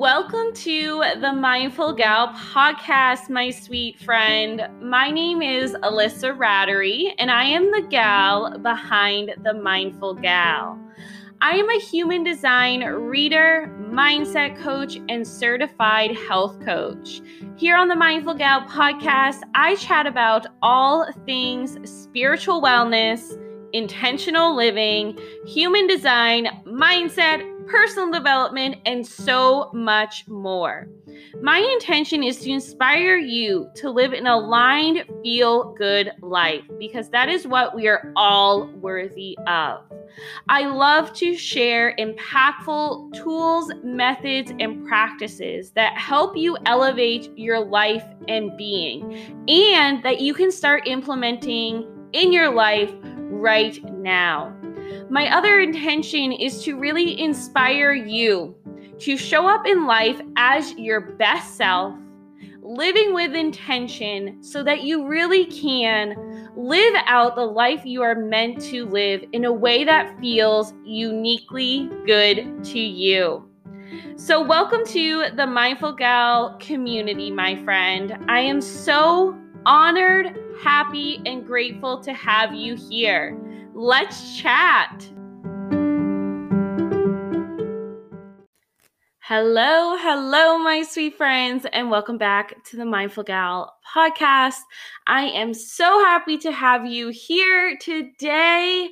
Welcome to the Mindful Gal podcast, my sweet friend. My name is Alyssa Rattery, and I am the gal behind the Mindful Gal. I am a human design reader, mindset coach, and certified health coach. Here on the Mindful Gal podcast, I chat about all things spiritual wellness, intentional living, human design, mindset, personal development, and so much more. My intention is to inspire you to live an aligned, feel good life because that is what we are all worthy of. I love to share impactful tools, methods, and practices that help you elevate your life and being, and that you can start implementing in your life right now. My other intention is to really inspire you to show up in life as your best self, living with intention so that you really can live out the life you are meant to live in a way that feels uniquely good to you. So, welcome to the Mindful Gal community, my friend. I am so honored, happy, and grateful to have you here. Let's chat. Hello, hello, my sweet friends, and welcome back to the Mindful Gal podcast. I am so happy to have you here today.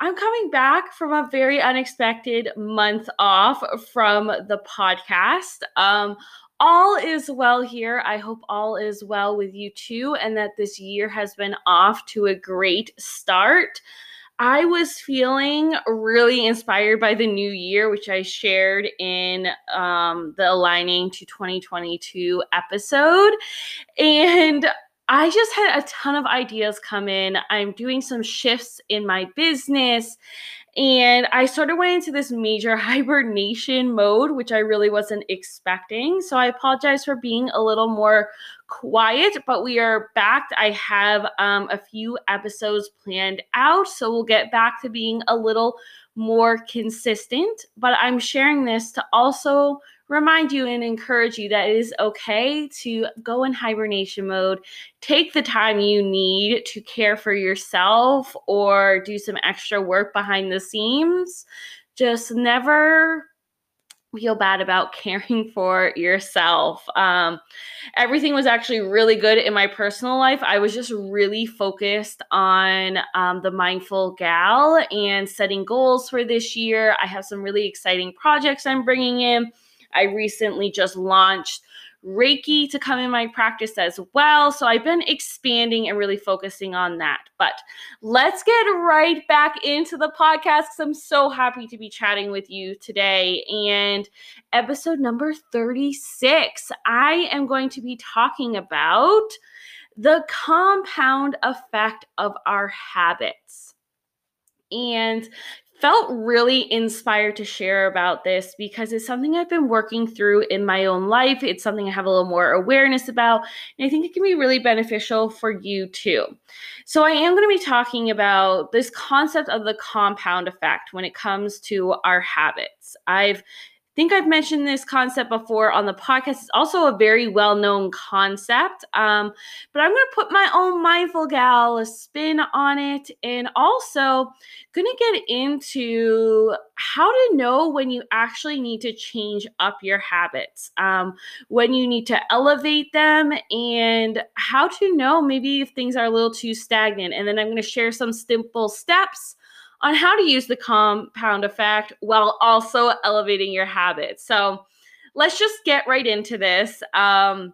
I'm coming back from a very unexpected month off from the podcast. Um, all is well here. I hope all is well with you too, and that this year has been off to a great start. I was feeling really inspired by the new year, which I shared in um, the Aligning to 2022 episode. And I just had a ton of ideas come in. I'm doing some shifts in my business and I sort of went into this major hibernation mode, which I really wasn't expecting. So I apologize for being a little more quiet, but we are back. I have um, a few episodes planned out. So we'll get back to being a little more consistent. But I'm sharing this to also remind you and encourage you that it is okay to go in hibernation mode. Take the time you need to care for yourself or do some extra work behind the scenes. Just never feel bad about caring for yourself. Um, everything was actually really good in my personal life. I was just really focused on um, the mindful gal and setting goals for this year. I have some really exciting projects I'm bringing in. I recently just launched Reiki to come in my practice as well. So I've been expanding and really focusing on that. But let's get right back into the podcast I'm so happy to be chatting with you today. And episode number 36, I am going to be talking about the compound effect of our habits. And felt really inspired to share about this because it's something I've been working through in my own life. It's something I have a little more awareness about, and I think it can be really beneficial for you too. So, I am going to be talking about this concept of the compound effect when it comes to our habits. I've think I've mentioned this concept before on the podcast. It's also a very well known concept, um, but I'm going to put my own mindful gal spin on it and also going to get into how to know when you actually need to change up your habits, um, when you need to elevate them, and how to know maybe if things are a little too stagnant. And then I'm going to share some simple steps on how to use the compound effect while also elevating your habits. So let's just get right into this. Um,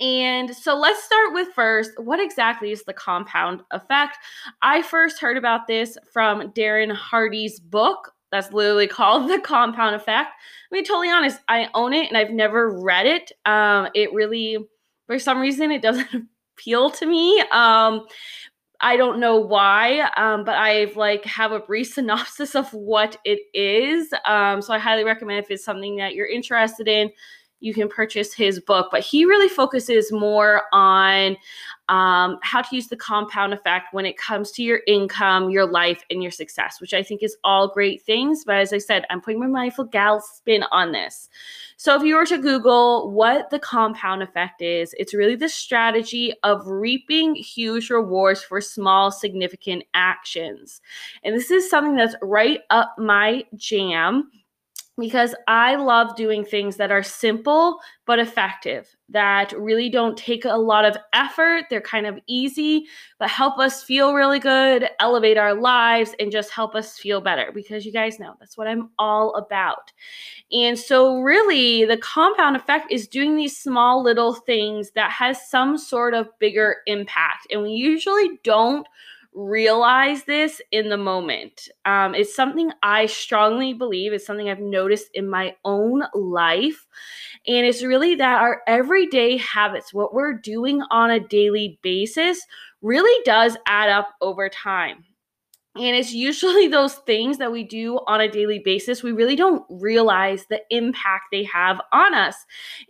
and so let's start with first what exactly is the compound effect? I first heard about this from Darren Hardy's book that's literally called The Compound Effect. I mean, totally honest, I own it and I've never read it. Um, it really, for some reason, it doesn't appeal to me. Um, I don't know why, um, but I've like have a brief synopsis of what it is. Um, so I highly recommend if it's something that you're interested in, you can purchase his book. But he really focuses more on um, how to use the compound effect when it comes to your income, your life, and your success, which I think is all great things. But as I said, I'm putting my mindful gal spin on this. So if you were to Google what the compound effect is, it's really the strategy of reaping huge rewards for small, significant actions. And this is something that's right up my jam because I love doing things that are simple but effective, that really don't take a lot of effort. They're kind of easy, but help us feel really good, elevate our lives, and just help us feel better because you guys know that's what I'm all about. And so, really, the compound effect is doing these small little things that has some sort of bigger impact. And we usually don't realize this in the moment. Um, it's something I strongly believe, it's something I've noticed in my own life. And it's really that our everyday habits, what we're doing on a daily basis, really does add up over time. And it's usually those things that we do on a daily basis. We really don't realize the impact they have on us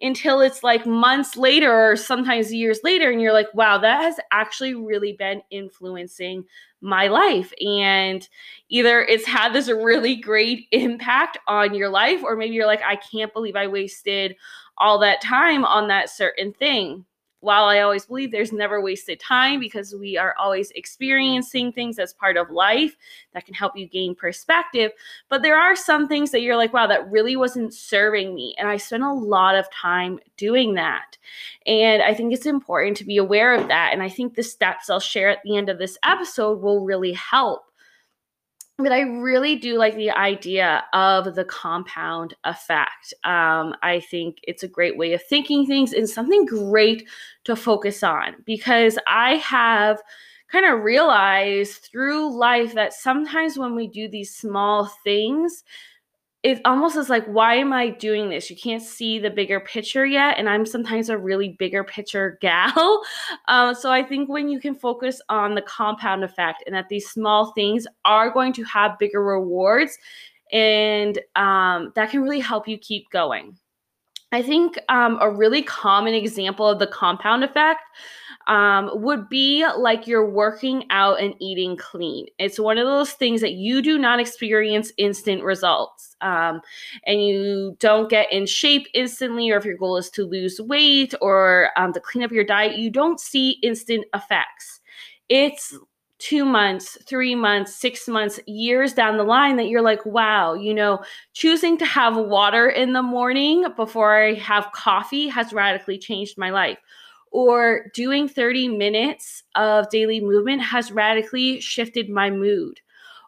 until it's like months later or sometimes years later. And you're like, wow, that has actually really been influencing my life. And either it's had this really great impact on your life, or maybe you're like, I can't believe I wasted all that time on that certain thing while I always believe there's never wasted time because we are always experiencing things as part of life that can help you gain perspective, but there are some things that you're like, wow, that really wasn't serving me. And I spent a lot of time doing that. And I think it's important to be aware of that. And I think the steps I'll share at the end of this episode will really help but I really do like the idea of the compound effect. Um, I think it's a great way of thinking things and something great to focus on because I have kind of realized through life that sometimes when we do these small things, it almost is like, why am I doing this? You can't see the bigger picture yet. And I'm sometimes a really bigger picture gal. Um, so I think when you can focus on the compound effect and that these small things are going to have bigger rewards, and um, that can really help you keep going. I think um, a really common example of the compound effect um, would be like you're working out and eating clean. It's one of those things that you do not experience instant results. Um, and you don't get in shape instantly, or if your goal is to lose weight or um, to clean up your diet, you don't see instant effects. It's two months, three months, six months, years down the line that you're like, wow, you know, choosing to have water in the morning before I have coffee has radically changed my life or doing 30 minutes of daily movement has radically shifted my mood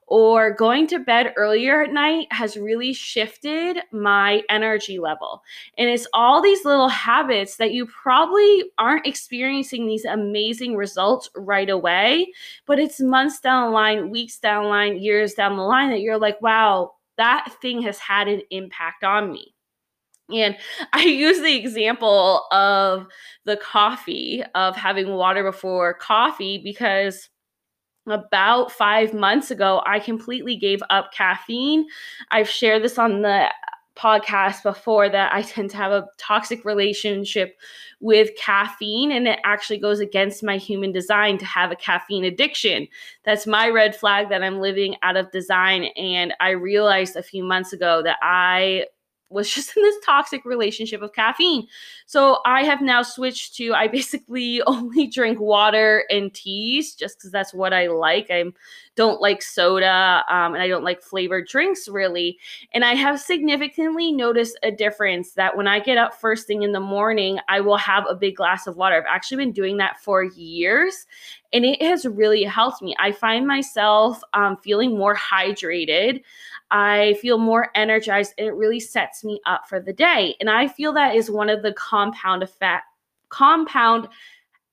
or going to bed earlier at night has really shifted my energy level. And it's all these little habits that you probably aren't experiencing these amazing results right away, but it's months down the line, weeks down the line, years down the line that you're like, wow, that thing has had an impact on me. And I use the example of the coffee, of having water before coffee, because about five months ago, I completely gave up caffeine. I've shared this on the podcast before that I tend to have a toxic relationship with caffeine, and it actually goes against my human design to have a caffeine addiction. That's my red flag that I'm living out of design. And I realized a few months ago that I was just in this toxic relationship of caffeine. So I have now switched to I basically only drink water and teas just because that's what I like. I don't like soda um, and I don't like flavored drinks really. And I have significantly noticed a difference that when I get up first thing in the morning, I will have a big glass of water. I've actually been doing that for years and it has really helped me. I find myself um, feeling more hydrated. I feel more energized and it really sets me up for the day. And I feel that is one of the compound effect compound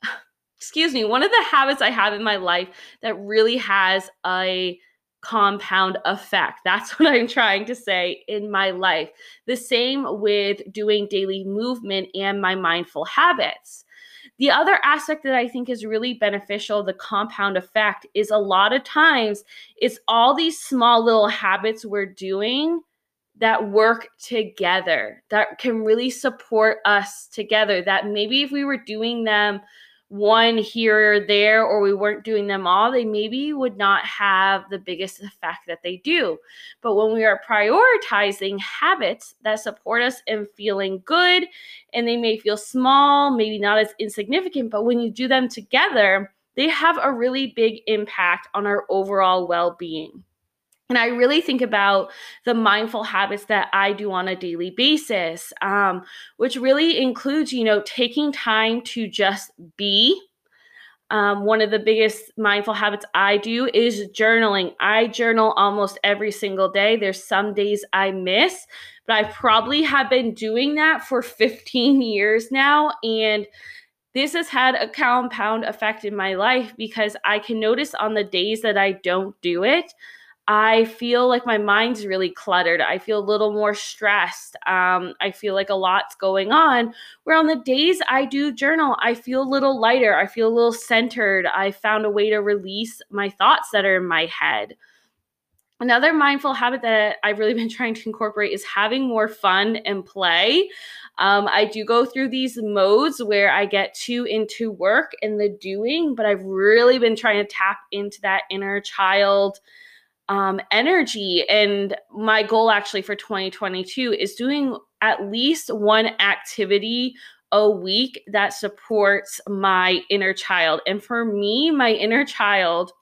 excuse me, one of the habits I have in my life that really has a compound effect. That's what I'm trying to say in my life. The same with doing daily movement and my mindful habits. The other aspect that I think is really beneficial, the compound effect, is a lot of times it's all these small little habits we're doing that work together, that can really support us together. That maybe if we were doing them one here or there, or we weren't doing them all, they maybe would not have the biggest effect that they do. But when we are prioritizing habits that support us in feeling good, and they may feel small, maybe not as insignificant, but when you do them together, they have a really big impact on our overall well being. And I really think about the mindful habits that I do on a daily basis, um, which really includes, you know, taking time to just be. Um, one of the biggest mindful habits I do is journaling. I journal almost every single day. There's some days I miss, but I probably have been doing that for 15 years now. And this has had a compound effect in my life because I can notice on the days that I don't do it, I feel like my mind's really cluttered. I feel a little more stressed. Um, I feel like a lot's going on. Where on the days I do journal, I feel a little lighter. I feel a little centered. I found a way to release my thoughts that are in my head. Another mindful habit that I've really been trying to incorporate is having more fun and play. Um, I do go through these modes where I get too into work and the doing, but I've really been trying to tap into that inner child um, energy. And my goal actually for 2022 is doing at least one activity a week that supports my inner child. And for me, my inner child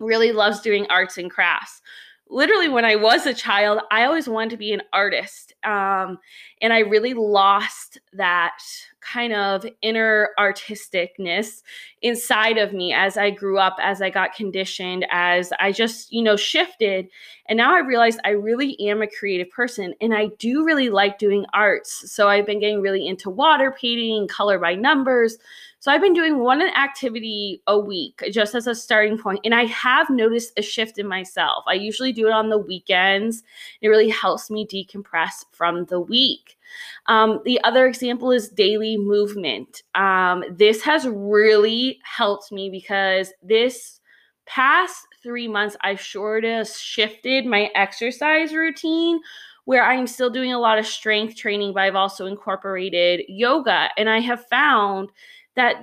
really loves doing arts and crafts literally when I was a child, I always wanted to be an artist. Um, and I really lost that kind of inner artisticness inside of me as I grew up, as I got conditioned, as I just, you know, shifted. And now I realized I really am a creative person and I do really like doing arts. So I've been getting really into water painting, color by numbers. So I've been doing one activity a week just as a starting point, and I have noticed a shift in myself. I usually do it on the weekends. It really helps me decompress from the week. Um, the other example is daily movement. Um, this has really helped me because this past three months, I've sort of shifted my exercise routine where I'm still doing a lot of strength training, but I've also incorporated yoga. And I have found that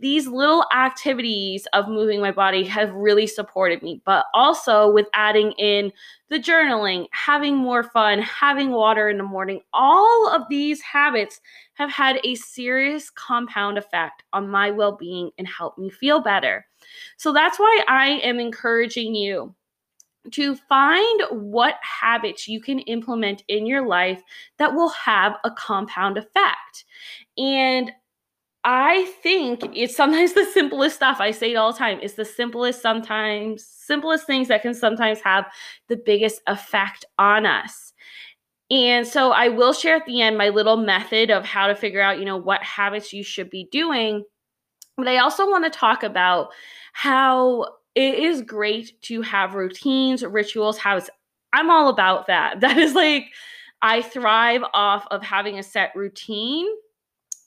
these little activities of moving my body have really supported me, but also with adding in the journaling, having more fun, having water in the morning, all of these habits have had a serious compound effect on my well being and help me feel better. So that's why I am encouraging you to find what habits you can implement in your life that will have a compound effect. And I think it's sometimes the simplest stuff. I say it all the time. It's the simplest, sometimes, simplest things that can sometimes have the biggest effect on us. And so I will share at the end my little method of how to figure out, you know, what habits you should be doing. But I also want to talk about how it is great to have routines, rituals, habits. I'm all about that. That is like, I thrive off of having a set routine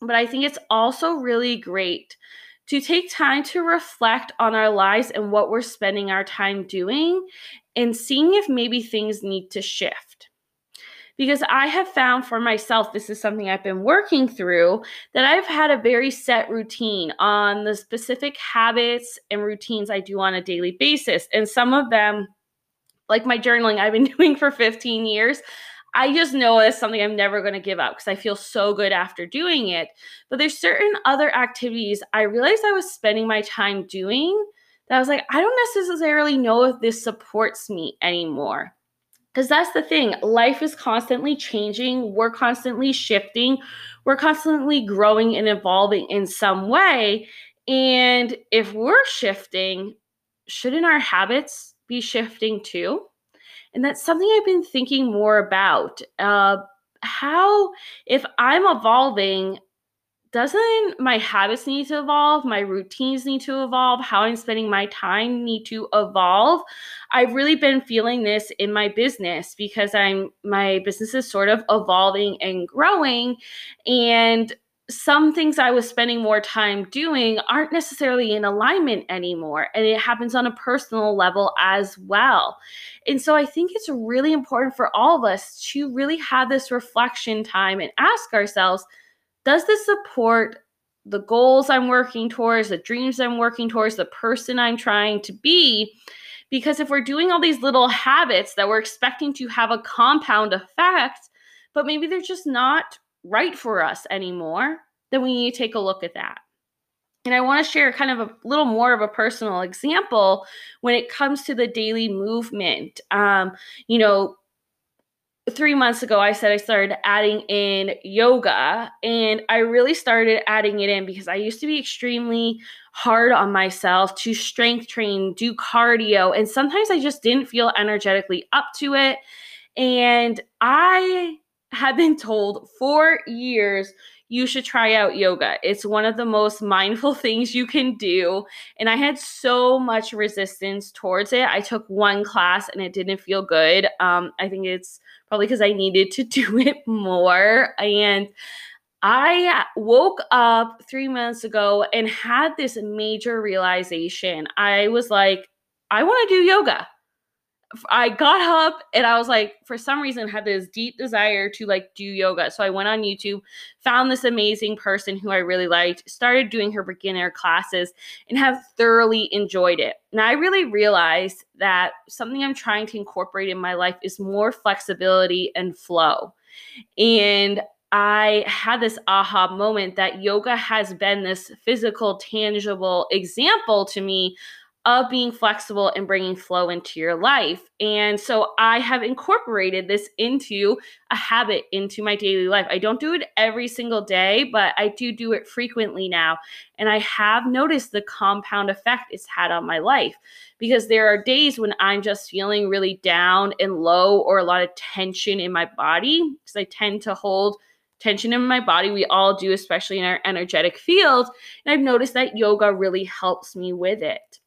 but I think it's also really great to take time to reflect on our lives and what we're spending our time doing and seeing if maybe things need to shift. Because I have found for myself, this is something I've been working through, that I've had a very set routine on the specific habits and routines I do on a daily basis. And some of them, like my journaling, I've been doing for 15 years. I just know it's something I'm never going to give up because I feel so good after doing it. But there's certain other activities I realized I was spending my time doing that I was like, I don't necessarily know if this supports me anymore. Because that's the thing, life is constantly changing, we're constantly shifting, we're constantly growing and evolving in some way. And if we're shifting, shouldn't our habits be shifting too? And that's something I've been thinking more about. Uh, how, if I'm evolving, doesn't my habits need to evolve? My routines need to evolve? How I'm spending my time need to evolve? I've really been feeling this in my business because I'm my business is sort of evolving and growing and some things I was spending more time doing aren't necessarily in alignment anymore. And it happens on a personal level as well. And so I think it's really important for all of us to really have this reflection time and ask ourselves does this support the goals I'm working towards, the dreams I'm working towards, the person I'm trying to be? Because if we're doing all these little habits that we're expecting to have a compound effect, but maybe they're just not right for us anymore, then we need to take a look at that. And I want to share kind of a little more of a personal example when it comes to the daily movement. Um, you know, three months ago, I said I started adding in yoga, and I really started adding it in because I used to be extremely hard on myself to strength train, do cardio, and sometimes I just didn't feel energetically up to it. And I have been told for years you should try out yoga. It's one of the most mindful things you can do. And I had so much resistance towards it. I took one class and it didn't feel good. Um, I think it's probably because I needed to do it more. And I woke up three months ago and had this major realization. I was like, I want to do yoga. I got up and I was like, for some reason, had this deep desire to like do yoga. So I went on YouTube, found this amazing person who I really liked, started doing her beginner classes, and have thoroughly enjoyed it. And I really realized that something I'm trying to incorporate in my life is more flexibility and flow. And I had this aha moment that yoga has been this physical, tangible example to me of being flexible and bringing flow into your life. And so I have incorporated this into a habit into my daily life. I don't do it every single day, but I do do it frequently now. And I have noticed the compound effect it's had on my life because there are days when I'm just feeling really down and low or a lot of tension in my body because I tend to hold tension in my body. We all do, especially in our energetic field. And I've noticed that yoga really helps me with it.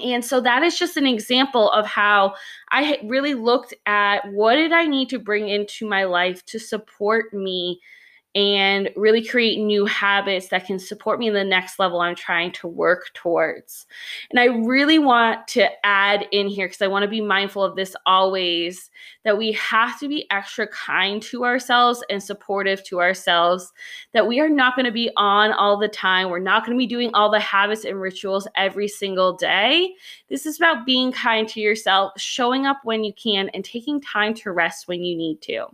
And so that is just an example of how I really looked at what did I need to bring into my life to support me and really create new habits that can support me in the next level I'm trying to work towards. And I really want to add in here because I want to be mindful of this always that we have to be extra kind to ourselves and supportive to ourselves, that we are not going to be on all the time. We're not going to be doing all the habits and rituals every single day. This is about being kind to yourself, showing up when you can, and taking time to rest when you need to.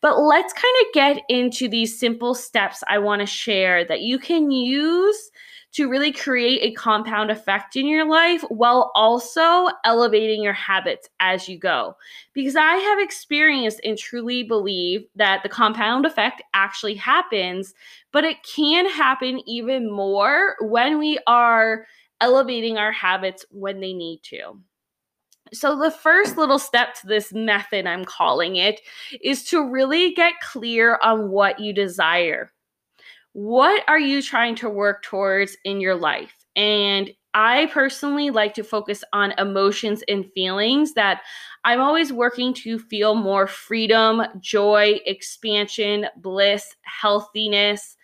But let's kind of get into these simple steps I want to share that you can use to really create a compound effect in your life while also elevating your habits as you go. Because I have experienced and truly believe that the compound effect actually happens, but it can happen even more when we are elevating our habits when they need to. So, the first little step to this method, I'm calling it, is to really get clear on what you desire. What are you trying to work towards in your life? And I personally like to focus on emotions and feelings that I'm always working to feel more freedom, joy, expansion, bliss, healthiness.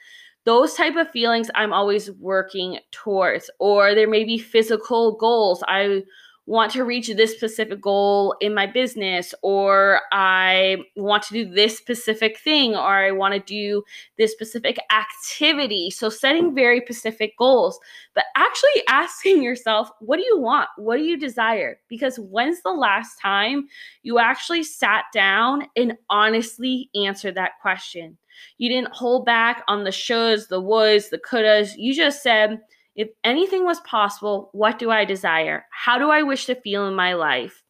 Those type of feelings I'm always working towards. Or there may be physical goals. I want to reach this specific goal in my business, or I want to do this specific thing, or I want to do this specific activity. So, setting very specific goals, but actually asking yourself, what do you want? What do you desire? Because when's the last time you actually sat down and honestly answered that question? You didn't hold back on the shoulds, the woulds, the couldas. You just said, if anything was possible, what do I desire? How do I wish to feel in my life?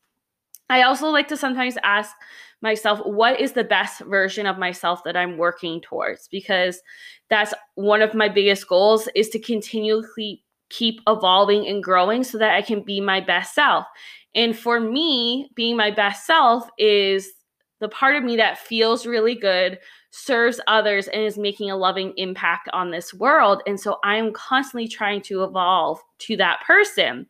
I also like to sometimes ask myself, what is the best version of myself that I'm working towards? Because that's one of my biggest goals is to continually keep evolving and growing so that I can be my best self. And for me, being my best self is the part of me that feels really good, serves others, and is making a loving impact on this world. And so I'm constantly trying to evolve to that person.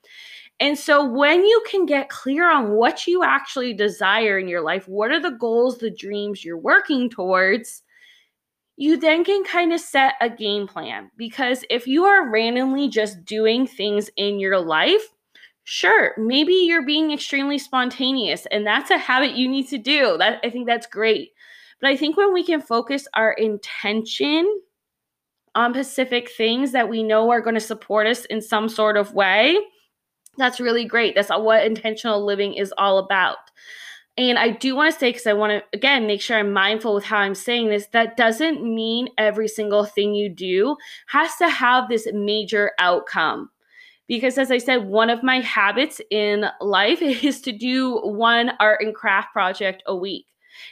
And so when you can get clear on what you actually desire in your life, what are the goals, the dreams you're working towards, you then can kind of set a game plan because if you are randomly just doing things in your life, sure, maybe you're being extremely spontaneous and that's a habit you need to do. That I think that's great. But I think when we can focus our intention on specific things that we know are going to support us in some sort of way, that's really great. That's what intentional living is all about. And I do want to say, because I want to, again, make sure I'm mindful with how I'm saying this, that doesn't mean every single thing you do has to have this major outcome. Because as I said, one of my habits in life is to do one art and craft project a week.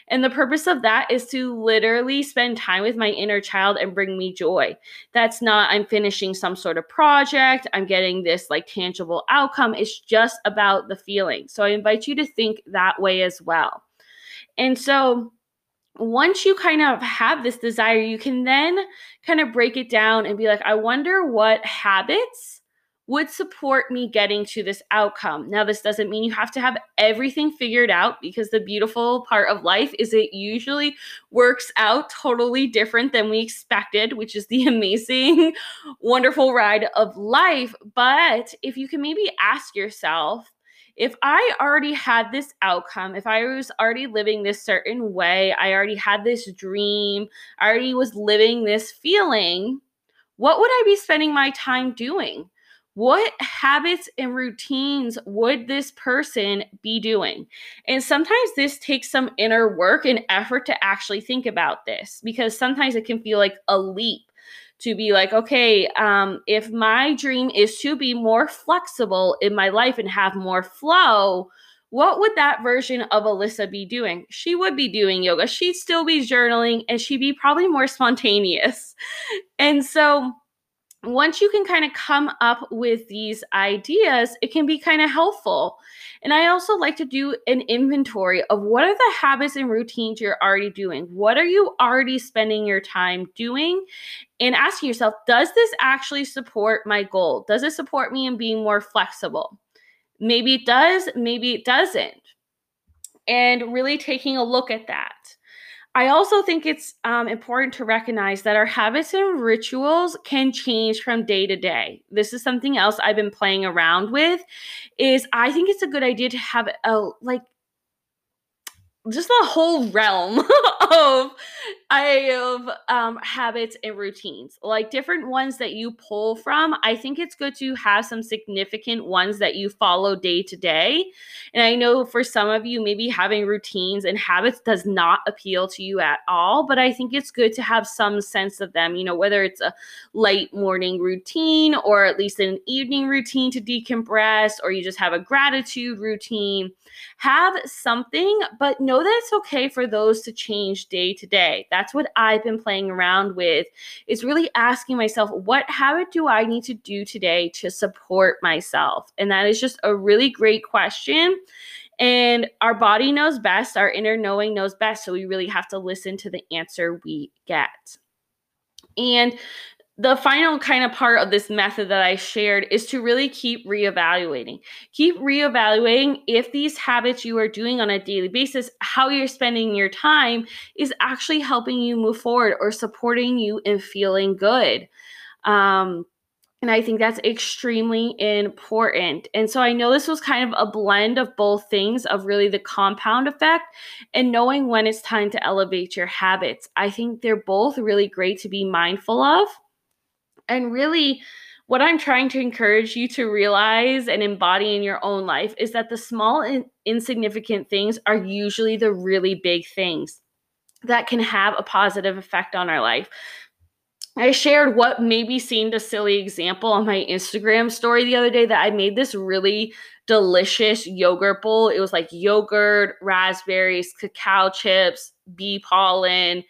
And the purpose of that is to literally spend time with my inner child and bring me joy. That's not, I'm finishing some sort of project, I'm getting this like tangible outcome. It's just about the feeling. So I invite you to think that way as well. And so, once you kind of have this desire, you can then kind of break it down and be like, I wonder what habits would support me getting to this outcome. Now, this doesn't mean you have to have everything figured out because the beautiful part of life is it usually works out totally different than we expected, which is the amazing, wonderful ride of life. But if you can maybe ask yourself, if I already had this outcome, if I was already living this certain way, I already had this dream, I already was living this feeling, what would I be spending my time doing? What habits and routines would this person be doing? And sometimes this takes some inner work and effort to actually think about this because sometimes it can feel like a leap to be like, okay, um, if my dream is to be more flexible in my life and have more flow, what would that version of Alyssa be doing? She would be doing yoga. She'd still be journaling and she'd be probably more spontaneous. And so, once you can kind of come up with these ideas, it can be kind of helpful. And I also like to do an inventory of what are the habits and routines you're already doing? What are you already spending your time doing? And asking yourself, does this actually support my goal? Does it support me in being more flexible? Maybe it does, maybe it doesn't. And really taking a look at that. I also think it's um, important to recognize that our habits and rituals can change from day to day. This is something else I've been playing around with. Is I think it's a good idea to have a like just the whole realm of of um, habits and routines. Like different ones that you pull from i think it's good to have some significant ones that you follow day to day. And i know for some of you maybe having routines and habits does not appeal to you at all but i think it's good to have some sense of them you know whether it's a late morning routine or at least an evening routine to decompress or you just have a gratitude routine. Have something but know that it's okay for those to change day to day that's what I've been playing around with is really asking myself, what habit do I need to do today to support myself? And that is just a really great question. And our body knows best, our inner knowing knows best. So we really have to listen to the answer we get. And the final kind of part of this method that I shared is to really keep reevaluating. Keep reevaluating if these habits you are doing on a daily basis, how you're spending your time, is actually helping you move forward or supporting you in feeling good. Um, and I think that's extremely important. And so I know this was kind of a blend of both things of really the compound effect and knowing when it's time to elevate your habits. I think they're both really great to be mindful of. And really, what I'm trying to encourage you to realize and embody in your own life is that the small and insignificant things are usually the really big things that can have a positive effect on our life. I shared what maybe seemed a silly example on my Instagram story the other day that I made this really delicious yogurt bowl. It was like yogurt, raspberries, cacao chips, bee pollen,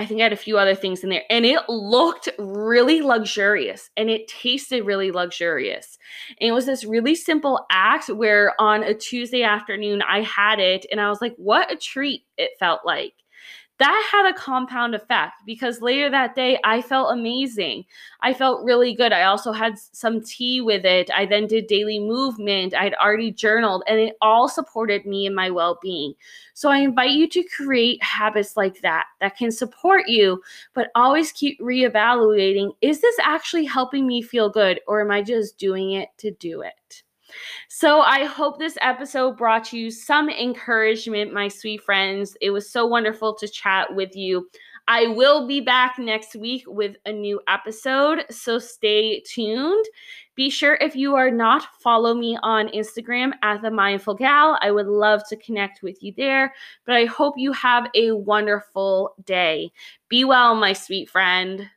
I think I had a few other things in there, and it looked really luxurious and it tasted really luxurious. And it was this really simple act where on a Tuesday afternoon I had it and I was like, what a treat it felt like. That had a compound effect because later that day I felt amazing. I felt really good. I also had some tea with it. I then did daily movement. I'd already journaled, and it all supported me and my well being. So I invite you to create habits like that that can support you, but always keep reevaluating is this actually helping me feel good, or am I just doing it to do it? So I hope this episode brought you some encouragement, my sweet friends. It was so wonderful to chat with you. I will be back next week with a new episode, so stay tuned. Be sure if you are not, follow me on Instagram at the Mindful Gal. I would love to connect with you there. But I hope you have a wonderful day. Be well, my sweet friend.